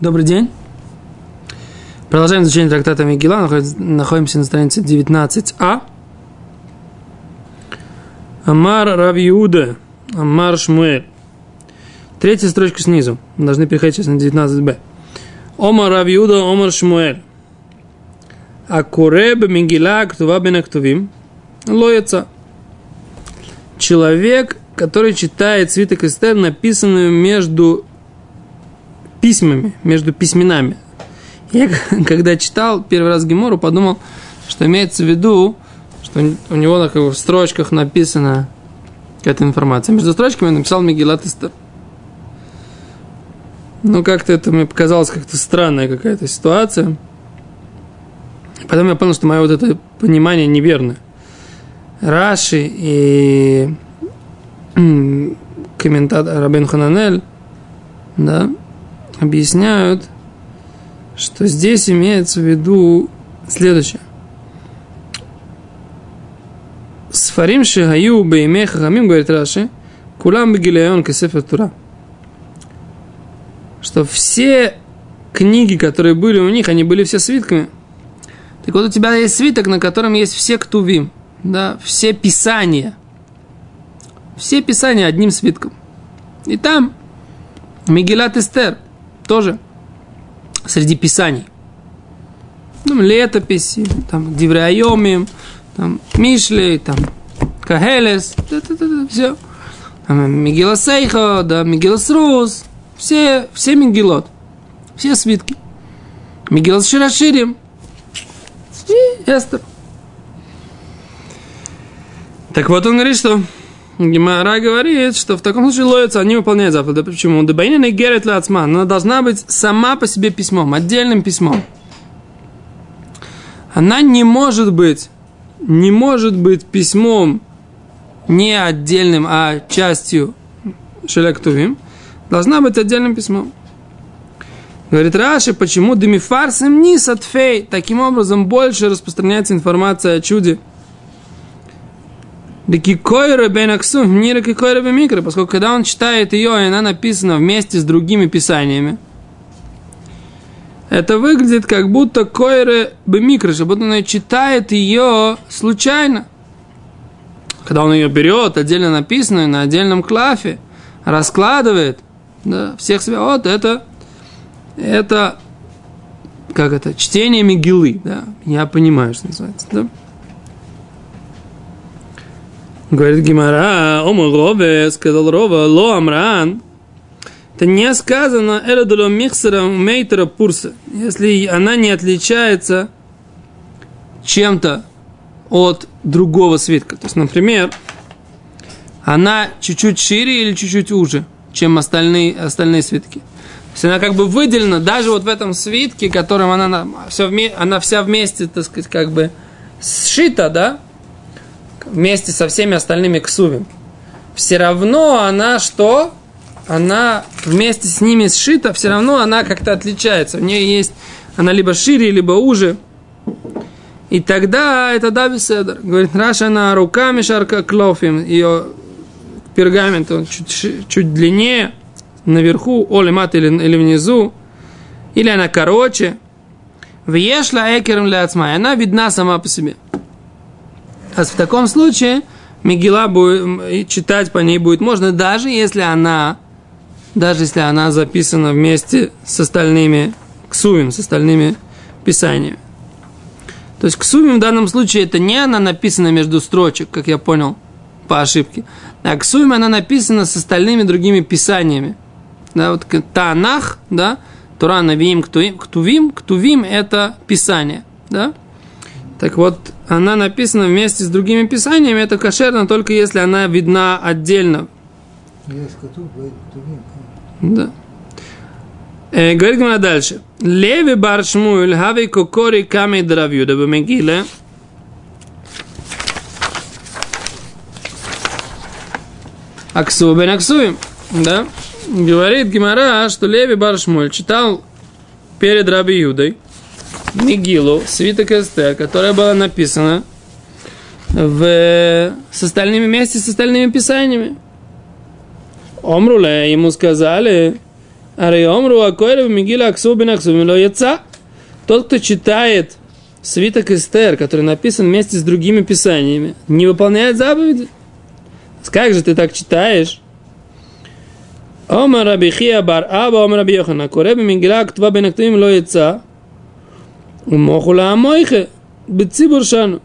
Добрый день. Продолжаем изучение трактата Мегила. Находимся на странице 19а. Амар Равиуда. Амар Шмуэль. Третья строчка снизу. Мы должны переходить сейчас на 19б. Омар Равиуда, Омар Шмуэль. Акуреб Мегила Ктува Бен Актувим. Человек, который читает свиток Эстер, написанный между письмами, между письменами. Я когда читал первый раз Гемору, подумал, что имеется в виду, что у него как бы, в строчках написана какая-то информация. Между строчками он написал Мегилат Эстер. Ну, как-то это мне показалось как-то странная какая-то ситуация. Потом я понял, что мое вот это понимание неверное. Раши и комментатор Рабин Хананель, да, объясняют, что здесь имеется в виду следующее. Сфарим шигаю бейме хахамим, говорит Раши, кулам бегилеон кесефер тура. Что все книги, которые были у них, они были все свитками. Так вот у тебя есть свиток, на котором есть все ктувим, да, все писания. Все писания одним свитком. И там Мегилат Эстер – тоже среди писаний. Ну, летописи, там, Дивреайомим, там, Мишлей, там, Кахелес, все. Мигила Сейха, да, Мигилас Рус, все, все Мигилот, все свитки. Мигилас Шираширим и Эстер. Так вот он говорит, что Гимара говорит, что в таком случае лоются, они выполняют заповедь. Почему? Дебайна не герет лацман. Она должна быть сама по себе письмом, отдельным письмом. Она не может быть, не может быть письмом не отдельным, а частью шелектувим. Должна быть отдельным письмом. Говорит Раши, почему демифарсим не сатфей. Таким образом больше распространяется информация о чуде – Кикойра бен Аксу, мира кикойра микро, поскольку когда он читает ее, и она написана вместе с другими писаниями, это выглядит как будто койре бы микро, что будто он читает ее случайно. Когда он ее берет, отдельно написанную, на отдельном клафе, раскладывает, да, всех себя, вот это, это, как это, чтение Мигилы, да, я понимаю, что называется, да. Говорит Гимара, Ома Рове, сказал Рова, Ло Амран. Это не сказано Эрадуло Михсера Мейтера Пурса. Если она не отличается чем-то от другого свитка. То есть, например, она чуть-чуть шире или чуть-чуть уже, чем остальные, остальные свитки. То есть она как бы выделена даже вот в этом свитке, которым она, все, она вся вместе, так сказать, как бы сшита, да, вместе со всеми остальными ксувим, все равно она что? Она вместе с ними сшита, все равно она как-то отличается. У нее есть, она либо шире, либо уже. И тогда это да беседер. Говорит, Раша она руками шарка клофим. Ее пергамент он чуть, чуть длиннее, наверху, оли мат или, или внизу. Или она короче. Въешла экером для Она видна сама по себе. А в таком случае Мигила будет, читать по ней будет можно, даже если она, даже если она записана вместе с остальными ксувим, с остальными писаниями. То есть ксувим в данном случае это не она написана между строчек, как я понял, по ошибке. А ксувим она написана с остальными другими писаниями. Да, вот Танах, да, Тура Навиим Ктувим, Ктувим это писание, да. Так вот, она написана вместе с другими писаниями, это кошерно только если она видна отдельно. Да. Э, говорит Гмара дальше. Леви бар шмуэль хави кокори ками дравюда бамегиле. Аксу бен Аксуим. Да? Говорит Гимара, что Леви бар шмуэль читал перед Раби Юдой – Мигилу, свиток Эстер, которая была написана в, с остальными вместе с остальными писаниями. Омруле ему сказали, Ариомру Акойрев Мигиля Аксубин Аксубин яйца. Тот, кто читает свиток Эстер, который написан вместе с другими писаниями, не выполняет заповеди. Как же ты так читаешь? Омар Рабихия бар Аба Омар Раби Йохана. Кореби Мигиля Ктва Бен Активим Ло. Умохула Амойхе. Бецибур Шану.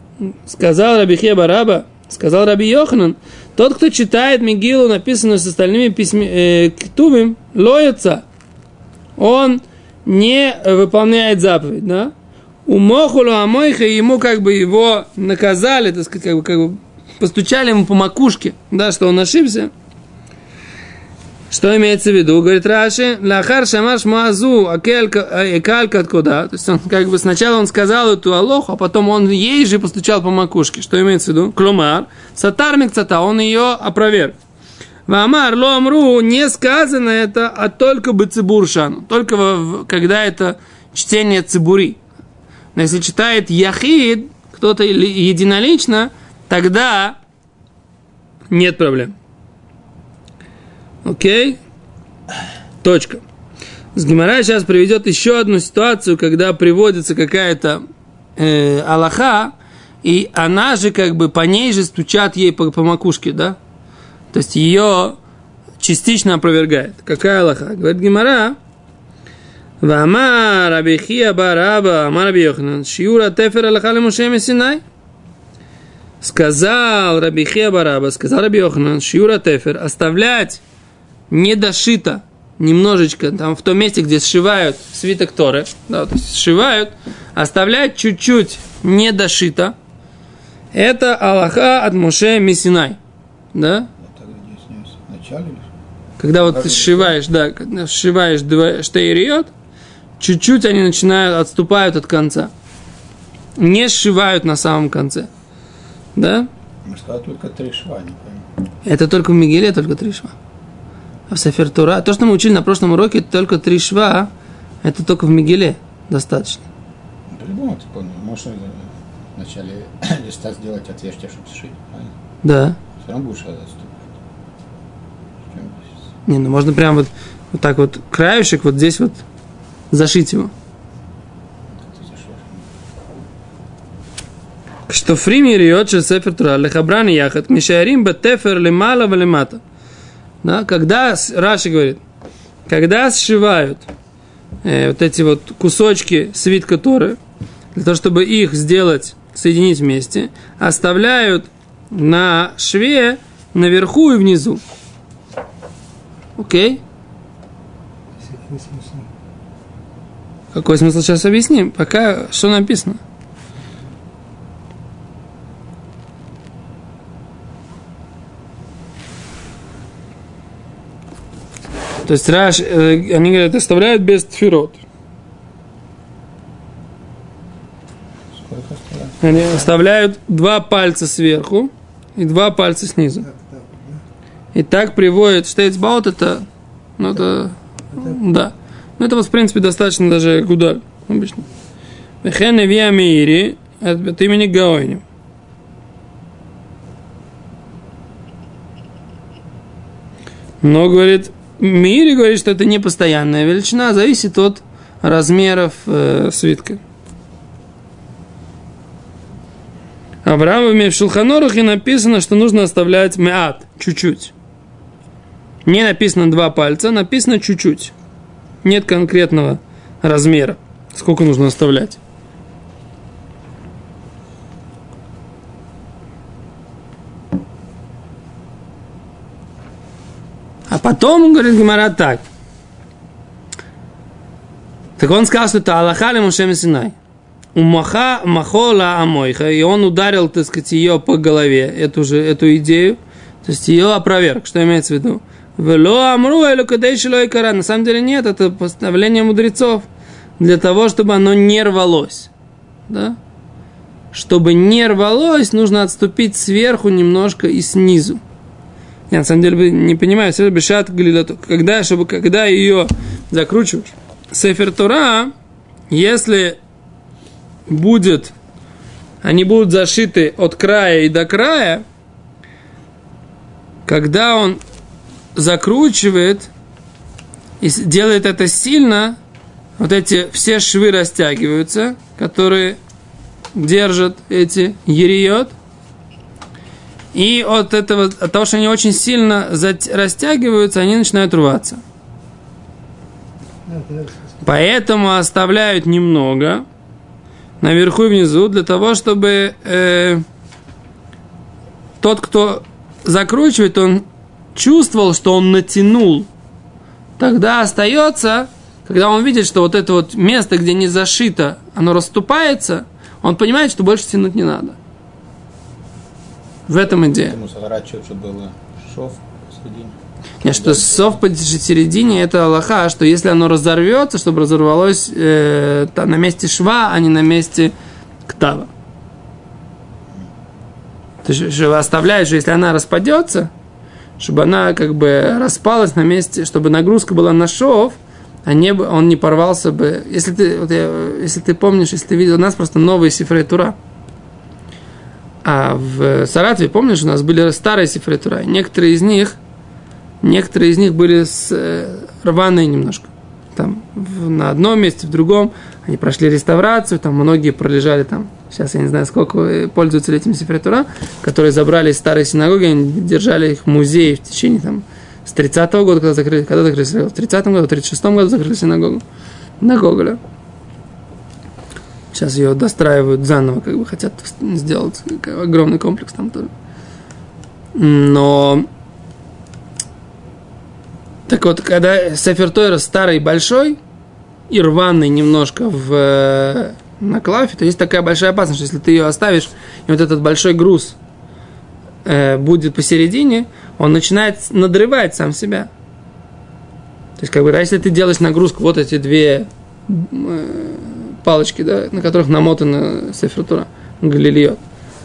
Сказал Рабихия Бараба, сказал Раби Йоханан, тот, кто читает Мигилу, написанную с остальными письми, э, ктувим, лоется, он не выполняет заповедь, да? У Мохулу Амойха ему как бы его наказали, так сказать, как бы, как бы постучали ему по макушке, да, что он ошибся. Что имеется в виду? Говорит Раши, лахар шамаш мазу акалька откуда. То есть он как бы сначала он сказал эту алоху, а потом он ей же постучал по макушке. Что имеется в виду? Клумар, сатармик цата, он ее опроверг. Вамар ломру не сказано это, а только бы цибуршан. Только когда это чтение цибури. Но если читает яхид, кто-то единолично, тогда нет проблем. Окей? Точка. С Гимара сейчас приведет еще одну ситуацию, когда приводится какая-то э, Аллаха, и она же как бы по ней же стучат ей по, по макушке, да? То есть ее частично опровергает. Какая Аллаха? Говорит Гимара, Вама Рабихия Бараба, Амар Раби Йоханан, Шиура Тефер Аллаха Лемуше Синай. Сказал Рабихия Бараба, сказал Раби Йоханан, Шиура Тефер, оставлять не дошито немножечко, там в том месте, где сшивают свиток Торы, да, то есть сшивают, оставлять чуть-чуть не дошито, это Аллаха от Моше Мессинай. Да? Когда вот сшиваешь, да, сшиваешь штейриот, чуть-чуть они начинают, отступают от конца. Не сшивают на самом конце. Да? Мы сказали только три шва, не понимаю. Это только в Мигеле, только три шва. А в Сефер Тура, то, что мы учили на прошлом уроке, только три шва, это только в Мигеле достаточно. По-любому, типа, можно вначале листа сделать отверстие, чтобы сшить, правильно? Да. Все равно будешь отступать. Не, ну можно прям вот, вот так вот краешек вот здесь вот зашить его. Что фрими риот сефер тура лехабрани яхат мишарим бетефер лемала велемата. Да, когда, Раши говорит, когда сшивают э, вот эти вот кусочки свитка Торы, для того, чтобы их сделать, соединить вместе, оставляют на шве наверху и внизу. Окей? Какой смысл сейчас объясним? Пока что написано? То есть Раш, э, они говорят, оставляют без тфирот. Они оставляют два пальца сверху и два пальца снизу. И так приводит штейцбаут, это, ну, это, да. Ну, это, вот, в принципе, достаточно даже гудаль, обычно. Вехен виа мири, от имени Гаойни. Но, говорит, Мири говорит, что это не постоянная величина, зависит от размеров э, свитка. Авраамове в Шулханорухе написано, что нужно оставлять меат, чуть-чуть. Не написано два пальца, написано чуть-чуть. Нет конкретного размера, сколько нужно оставлять. Потом, говорит Гимара, так. Так он сказал, что это Аллаха ли Моше Синай. У Маха Махола Амойха, и он ударил, так сказать, ее по голове, эту же, эту идею, то есть ее опроверг. Что имеется в виду? Вело Амру и На самом деле нет, это постановление мудрецов для того, чтобы оно не рвалось. Да? Чтобы не рвалось, нужно отступить сверху немножко и снизу. Я на самом деле не понимаю, все бешат когда, чтобы, когда ее закручиваешь. Сефер Тора, если будет, они будут зашиты от края и до края, когда он закручивает, и делает это сильно, вот эти все швы растягиваются, которые держат эти ериот. И от этого, от того, что они очень сильно растягиваются, они начинают рваться. Поэтому оставляют немного наверху и внизу для того, чтобы э, тот, кто закручивает, он чувствовал, что он натянул. Тогда остается, когда он видит, что вот это вот место, где не зашито, оно расступается, он понимает, что больше тянуть не надо. В этом идея. Ему заворачивать, чтобы было шов посередине. Нет, что сов по середине это Аллаха, что если оно разорвется, чтобы разорвалось э, та- на месте шва, а не на месте ктава. То есть, что оставляешь, если она распадется, чтобы она как бы распалась на месте, чтобы нагрузка была на шов, а не, он не порвался бы. Если ты, вот я, если ты помнишь, если ты видел, у нас просто новые сифрей Тура. А в Саратове, помнишь, у нас были старые сифрей Тура. и Некоторые из них, некоторые из них были с, э, рваные немножко. Там в- на одном месте, в другом. Они прошли реставрацию, там многие пролежали там, сейчас я не знаю, сколько э, пользуются этим сифрей Тура, которые забрали из старой синагоги, они держали их в музее в течение там с 30-го года, когда закрыли, когда закрыли? В 30-м году, в 36-м году закрыли синагогу на Гоголя. Сейчас ее достраивают заново, как бы хотят сделать огромный комплекс там тоже. Но так вот, когда Сефер Тойра старый большой и рваный немножко в, э, на клаве, то есть такая большая опасность, что если ты ее оставишь, и вот этот большой груз э, будет посередине, он начинает надрывать сам себя. То есть, как бы, а если ты делаешь нагрузку, вот эти две э, палочки, да, на которых намотана сефертура, галилеот.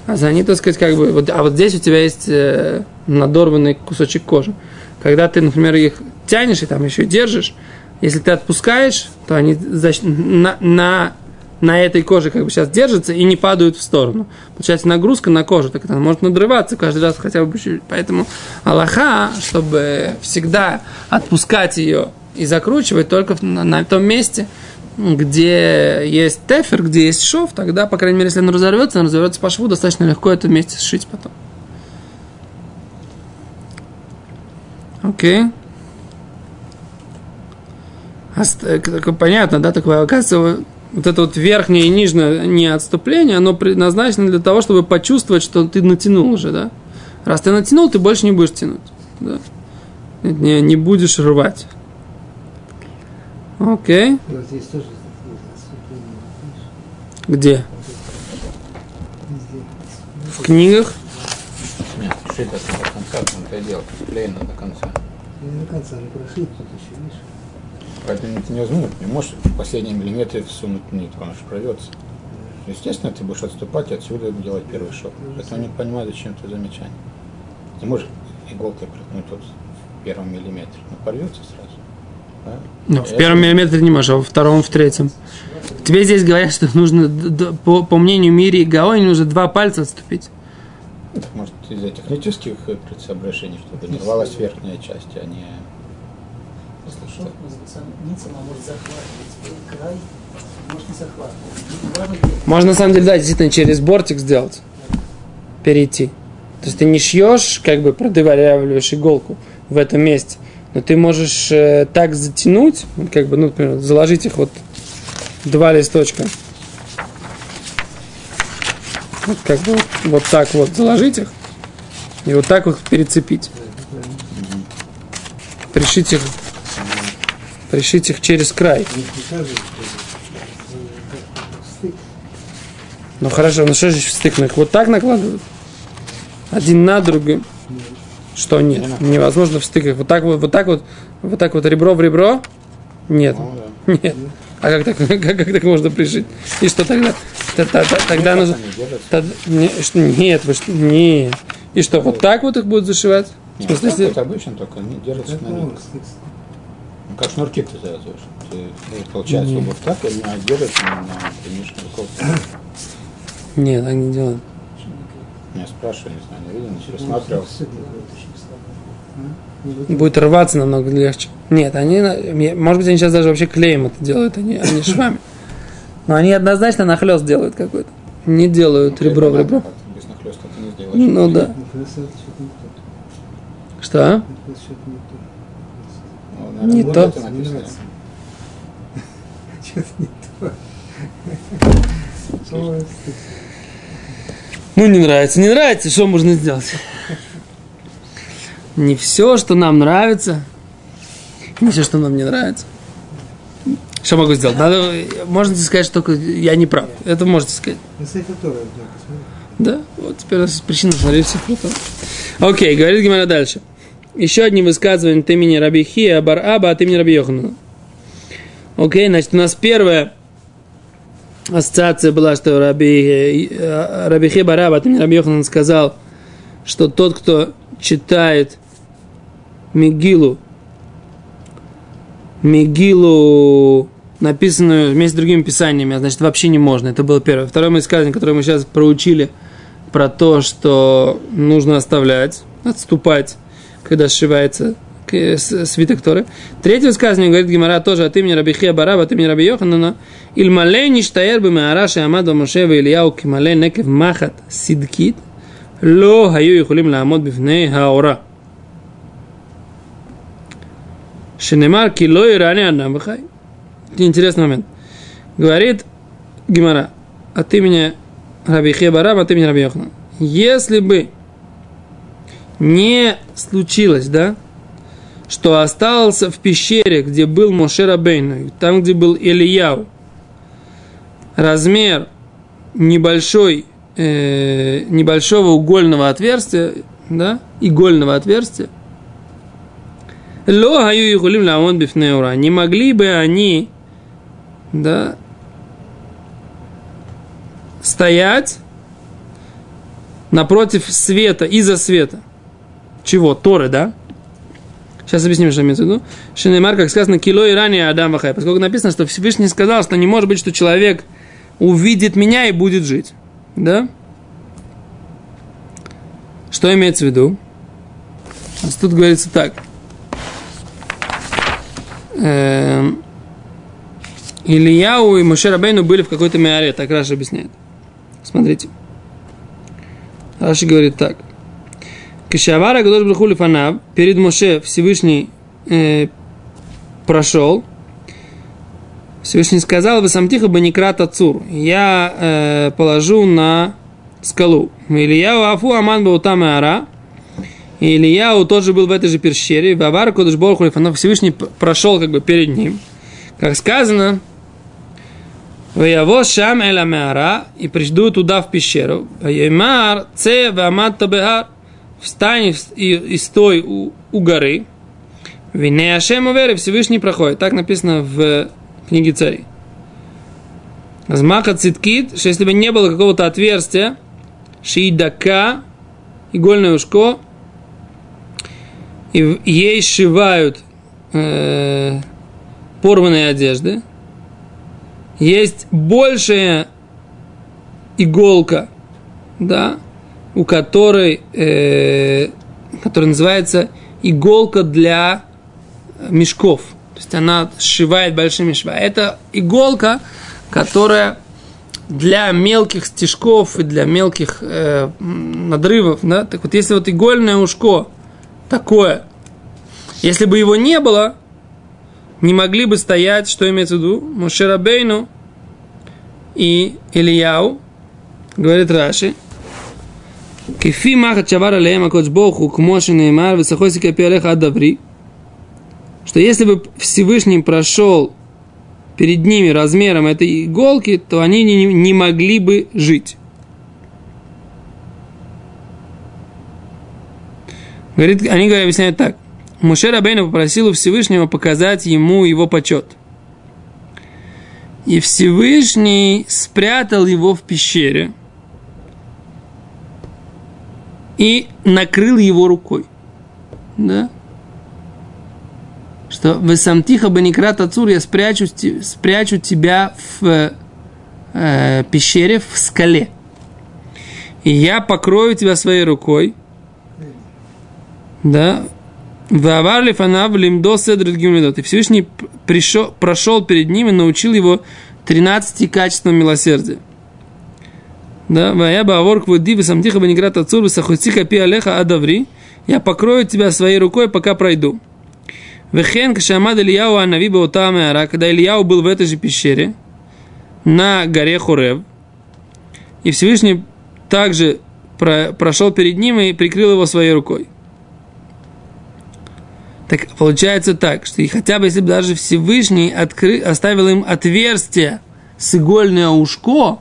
А за они, так сказать, как бы, вот, а вот здесь у тебя есть э, надорванный кусочек кожи. Когда ты, например, их тянешь и там еще держишь, если ты отпускаешь, то они защ- на, на, на этой коже как бы сейчас держатся и не падают в сторону. Получается нагрузка на кожу, так она может надрываться каждый раз хотя бы чуть-чуть. Поэтому Аллаха, чтобы всегда отпускать ее и закручивать только на, на том месте, где есть тефер, где есть шов, тогда, по крайней мере, если он разорвется, он разорвется по шву, достаточно легко это вместе сшить потом. Окей. С- э, понятно, да, такое, оказывается, вот это вот верхнее и нижнее не отступление, оно предназначено для того, чтобы почувствовать, что ты натянул уже, да. Раз ты натянул, ты больше не будешь тянуть, да. Не, не будешь рвать. Окей. Где? В книгах? Нет, это до конца, там то и дело. Клеено до конца. Не до конца не прошли, тут еще, видишь. Поэтому это невозможно. Не можешь в последние миллиметры всунуть нитку, она же прорвется. Естественно, ты будешь отступать и отсюда делать первый шаг. Поэтому не понимаю, зачем это замечание. Не можешь иголкой проткнуть вот в первом миллиметре. Ну, порвется сразу. Ну, в первом миллиметре не можешь, а во втором, в третьем. Тебе здесь говорят, что нужно, по, по мнению Мири и Гаони, нужно два пальца отступить. Это может из-за технических соображений, чтобы не рвалась верхняя часть, а не... Если шов называется ницем, может захватывать край, может не захватывать. Главное, где Можно, на самом деле, да, действительно, через бортик сделать. Перейти. То есть ты не шьешь, как бы продырявливаешь иголку в этом месте, но ты можешь э, так затянуть, как бы, ну, например, заложить их вот два листочка. Вот как бы вот, так вот заложить их и вот так вот перецепить. Пришить их, пришить их через край. Ну хорошо, ну что же стык на их вот так накладывают? Один на другой. Что нет? Невозможно в стыках. Вот так вот, вот так вот, вот так вот ребро в ребро? Нет. Ну, да. Нет. А как так, как, как так можно пришить? И что тогда? Т- т- т- Тогда нужно... Они держатся. Нет, вы что? Нет. И что, вот так вот их будут зашивать? В Нет, смысле, так если- обычно только они держатся на них. Ну, как шнурки ты завязываешь. Ты, ну, получается, обувь так, и она держится на, рукавицы. Нет, так не делают. Я спрашиваю, не знаю, не видел, не рассматривал. Будет рваться намного легче. Нет, они, может быть, они сейчас даже вообще клеем это делают, они, они швами. Но они однозначно нахлест делают какой-то. Не делают ребро в ребро. Без нахлеста ты не сделаешь. Ну да. То. Что? а? Не то. Ну, стыд. Ну, не нравится, не нравится, что можно сделать? Не все, что нам нравится, не все, что нам не нравится. Что могу сделать? Надо, можете сказать, что только я не прав. Это можете сказать. Да, вот теперь у нас причина смотреть все. Окей, говорит Гимара дальше. Еще одни высказывания от имени Раби Хия Бар Аба от имени Раби Йоханана. Окей, значит, у нас первая ассоциация была, что Раби, э, Раби Хия Бар Аба от имени Раби Йоханана сказал, что тот, кто читает Мигилу, Мигилу, написанную вместе с другими писаниями, а значит, вообще не можно. Это было первое. Второе высказывание, которое мы сейчас проучили, про то, что нужно оставлять, отступать, когда сшивается свиток Торы. Третье высказывание говорит Гимара тоже от имени Раби Хия Бараба, от имени Раби Йоханана. Ильмалей ништаер бы маараша амад Мошева Ильяу кималей некев махат сидкит, ло хаю יכולים לעמוד בפני האורה. שנאמר כי לא ירענה אדם וחי. Интересный момент. Говорит Гимара от имени Раби Хия Бараба, от имени Раби Йохана. Если бы не случилось, да, что остался в пещере, где был Моше Рабейну, там, где был Ильяу, размер небольшой, э, небольшого угольного отверстия, да, игольного отверстия, Ло хаю ихулим ламон бифнеура. Не могли бы они, да, стоять напротив света, из-за света. Чего? Торы, да? Сейчас объясним, что имеется в виду. Шинемар, как сказано, кило и ранее Адам Вахай. Поскольку написано, что Всевышний сказал, что не может быть, что человек увидит меня и будет жить. Да? Что имеется в виду? Тут говорится так. Эм, Ильяу и Моше Рабейну были в какой-то миаре, так Раша объясняет. Смотрите. Раши говорит так. Кишавара Гадош Браху Лифанав, перед Моше Всевышний э, прошел, Всевышний сказал, вы сам тихо бы не крат Ацур, я э, положу на скалу. Ильяу Афу Аман Баутам Ара, и Ильяу тоже был в этой же пещере, Вавар Кодыш Борху Лифанав, Всевышний прошел как бы перед ним. Как сказано, Ваяво шам эла меара, и приду туда в пещеру. Ваемар це вамат табехар, встань и, и стой у, у горы. Вине Ашем увере, Всевышний проходит. Так написано в книге царей. Змаха циткит, что если бы не было какого-то отверстия, шиидака, игольное ушко, и ей сшивают э, порванные одежды, есть большая иголка, да, у которой, э, которая называется иголка для мешков. То есть она сшивает большими швами. Это иголка, которая для мелких стежков и для мелких э, надрывов, да, так вот если вот игольное ушко такое, если бы его не было, не могли бы стоять, что имеется в виду, Мошерабейну и Ильяу, говорит Раши, Кефи махат чавара леема к моши неймар высохой сикапи алеха адаври, что если бы Всевышний прошел перед ними размером этой иголки, то они не, не могли бы жить. Говорит, они говорят, объясняют так. Муше Рабейну попросил у Всевышнего показать ему его почет. И Всевышний спрятал его в пещере и накрыл его рукой. Да? Что вы сам тихо бы не крат отцур, я спрячу, спрячу тебя в э, пещере, в скале. И я покрою тебя своей рукой. Да? Ваварли фанав лимдо седр гимнедот. И Всевышний пришел, прошел перед ним и научил его 13 качествам милосердия. Да, вая баавор квуди висамтиха бениграт ацур висахуцика пи алеха адаври. Я покрою тебя своей рукой, пока пройду. Вехен кшамад Ильяу Анави Баутамеара, когда Ильяу был в этой же пещере, на горе Хурев, и Всевышний также прошел перед ним и прикрыл его своей рукой. Так получается так, что и хотя бы если бы даже Всевышний откры, оставил им отверстие с игольное ушко,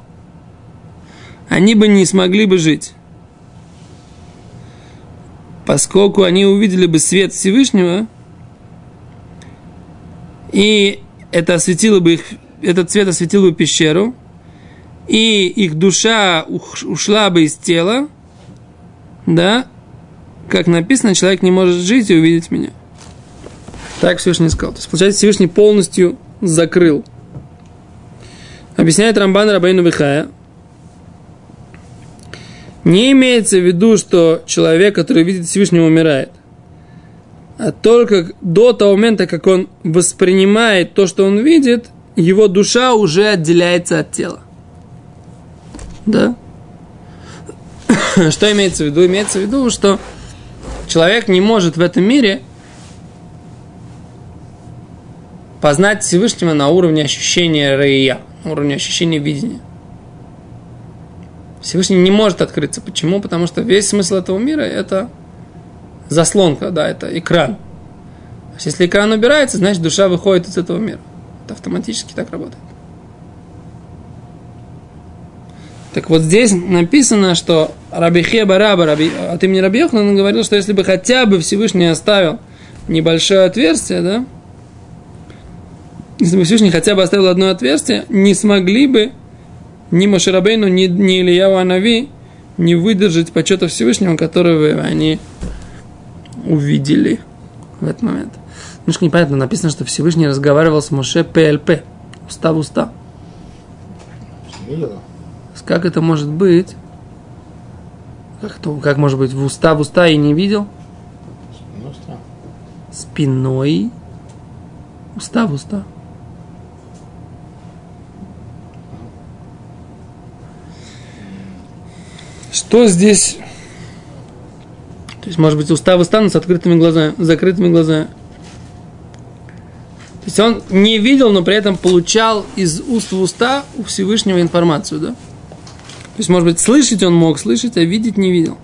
они бы не смогли бы жить. Поскольку они увидели бы свет Всевышнего, и это осветило бы их, этот свет осветил бы пещеру, и их душа ушла бы из тела, да, как написано, человек не может жить и увидеть меня. Так Всевышний сказал. То есть, получается, Всевышний полностью закрыл. Объясняет Рамбан Рабайну Вихая. Не имеется в виду, что человек, который видит Всевышнего, умирает. А только до того момента, как он воспринимает то, что он видит, его душа уже отделяется от тела. Да? Что имеется в виду? Имеется в виду, что человек не может в этом мире познать Всевышнего на уровне ощущения рая, на уровне ощущения видения. Всевышний не может открыться. Почему? Потому что весь смысл этого мира – это заслонка, да, это экран. Если экран убирается, значит душа выходит из этого мира. Это автоматически так работает. Так вот здесь написано, что Рабихе Бараба, Раби, от имени Раби Йохана, он говорил, что если бы хотя бы Всевышний оставил небольшое отверстие, да, если бы Всевышний хотя бы оставил одно отверстие, не смогли бы ни Маширабейну, ни, ни Ильяу Анави не выдержать почета Всевышнего, которого они увидели в этот момент. Немножко непонятно, написано, что Всевышний разговаривал с Моше ПЛП, уста в уста. Видела? Как это может быть? Как, это, как может быть в уста в уста и не видел? Спиной уста в уста. Что здесь? То есть, может быть, уста в уста, но с открытыми глазами, закрытыми глазами. То есть он не видел, но при этом получал из уст в уста у Всевышнего информацию, да? То есть, может быть, слышать он мог слышать, а видеть не видел.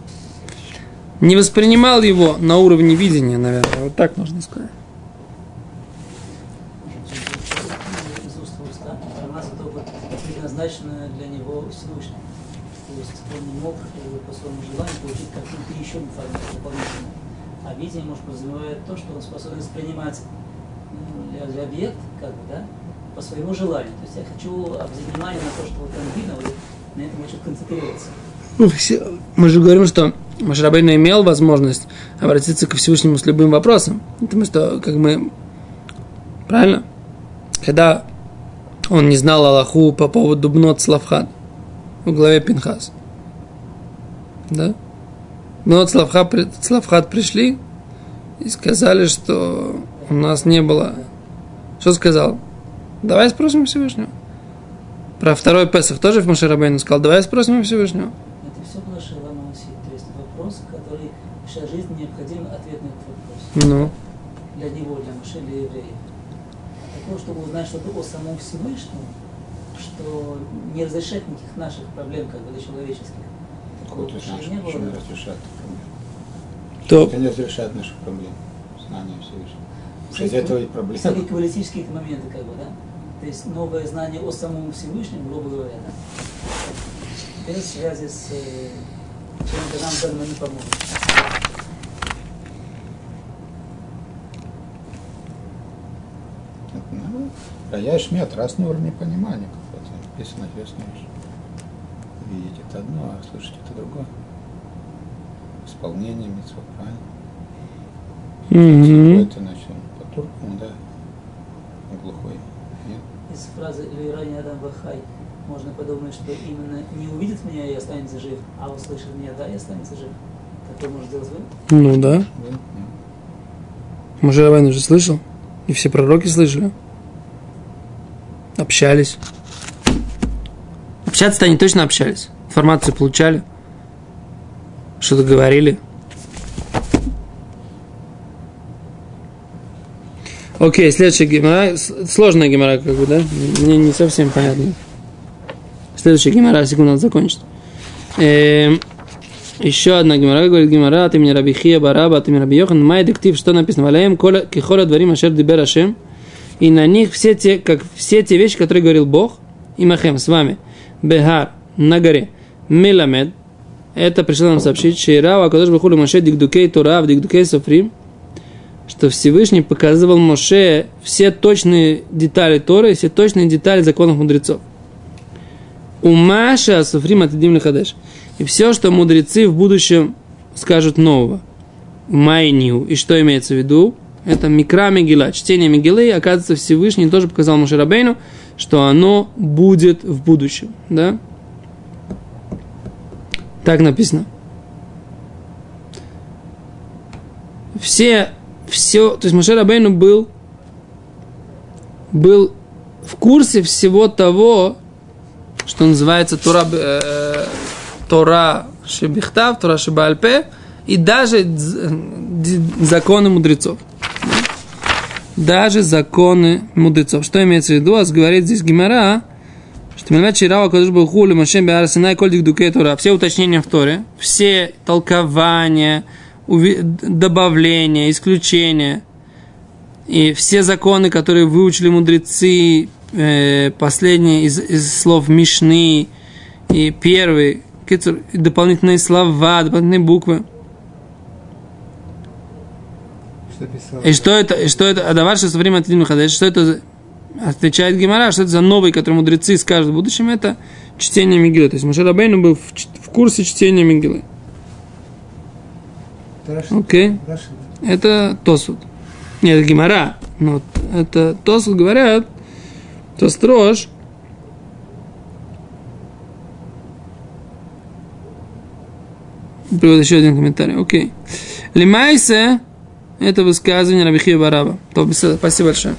Не воспринимал его на уровне видения, наверное. Вот так можно сказать. из уст в уста, информация только предназначена для него Всевышним. То есть он не мог э, по своему желанию получить какую-то еще информацию дополнительную. А видение, может, подразумевает то, что он способен воспринимать объект, как бы, да, по своему желанию. То есть я хочу обратить внимание на то, что вот он видно, вот на этом хочу концентрироваться. Ну, все- мы же говорим, что Машрабейн имел возможность обратиться ко Всевышнему с любым вопросом. Потому что, как мы... Правильно? Когда он не знал Аллаху по поводу Бнот Славхад в главе Пинхас. Да? Бнот Славхад пришли и сказали, что у нас не было... Что сказал? Давай спросим Всевышнего. Про второй Песах тоже в Маширабейну сказал, давай спросим Всевышнего. Это все было Шалам Аси, то есть вопрос, который в нашей жизни необходим ответ на этот вопрос. Ну, Для него, для Маше, для еврея. А такого, чтобы узнать что-то о самом Всевышнем, что не разрешает никаких наших проблем, как бы, для человеческих. Такого наше, не было. не разрешает проблем. То Это не разрешает наши проблемы. Знание Всевышнего. Из Всякие- этого и проблемы. Всякие каббалистические моменты, как бы, да? То есть новое знание о самом Всевышнем, грубо говоря, да? Без связи с э, чем-то нам в данный момент поможет. Ну, а я шмет, раз на уровне понимания. Как вот написано, уже. Видеть это одно, а слышать это другое. Исполнение митцва, правильно? Мгм. Это он по туркам, да, глухой. Нет? Из фразы «Лирани Адам Вахай» можно подумать, что именно не увидит меня и останется жив, а услышит меня, да, и останется жив. Такое может сделать вы? Ну да. Да? Нет. Муж Рабейн уже слышал. И все пророки слышали. Общались. Общаться-то они точно общались. Информацию получали. Что-то говорили. Окей, следующая гемора. Сложная гемора, как бы, да? Мне не совсем понятно. Следующая гемора, секунду, надо закончить. Эм, еще одна гемора, говорит гемора, ты мне Рабихия Бараба, ты мне Раби Йохан, май дектив, что написано, валяем кихола дворим ашер дибер ашем, и на них все те, как все те вещи, которые говорил Бог, и Махем с вами, Бехар, на горе, Миламед, это пришло нам сообщить, Шейрава, Кадош Бахули Маше Дикдукей Турав, Дикдукей Софрим, что Всевышний показывал Моше все точные детали Торы, все точные детали законов мудрецов. Умаша Софрим Атидим Лихадеш. И все, что мудрецы в будущем скажут нового. Майнил. И что имеется в виду? Это Микра Мегила. Чтение Мегилы, оказывается, Всевышний тоже показал Мушарабейну, что оно будет в будущем. Да? Так написано. Все, все, то есть Мушер Абейну был, был в курсе всего того, что называется Тора, э, Тора Шебихтав, Тора Шебальпе, и даже законы мудрецов. Даже законы мудрецов. Что имеется в виду? А говорит здесь Гимара, Все уточнения в Торе, все толкования, добавления, исключения, и все законы, которые выучили мудрецы, э, последние из, из слов Мишны и первый, дополнительные слова, дополнительные буквы. Что И что это, и что это, а давай что время от что это отвечает Гимара, что это за новый, который мудрецы скажут в будущем, это чтение Мигилы. То есть Машер Абейну был в, в курсе чтения Мигилы. Окей. Это Тосуд. Нет, это Гимара. Но это Тосуд говорят, то строж, Приводит еще один комментарий. Окей. Лимайсе это высказывание Рабихи Бараба. Спасибо большое.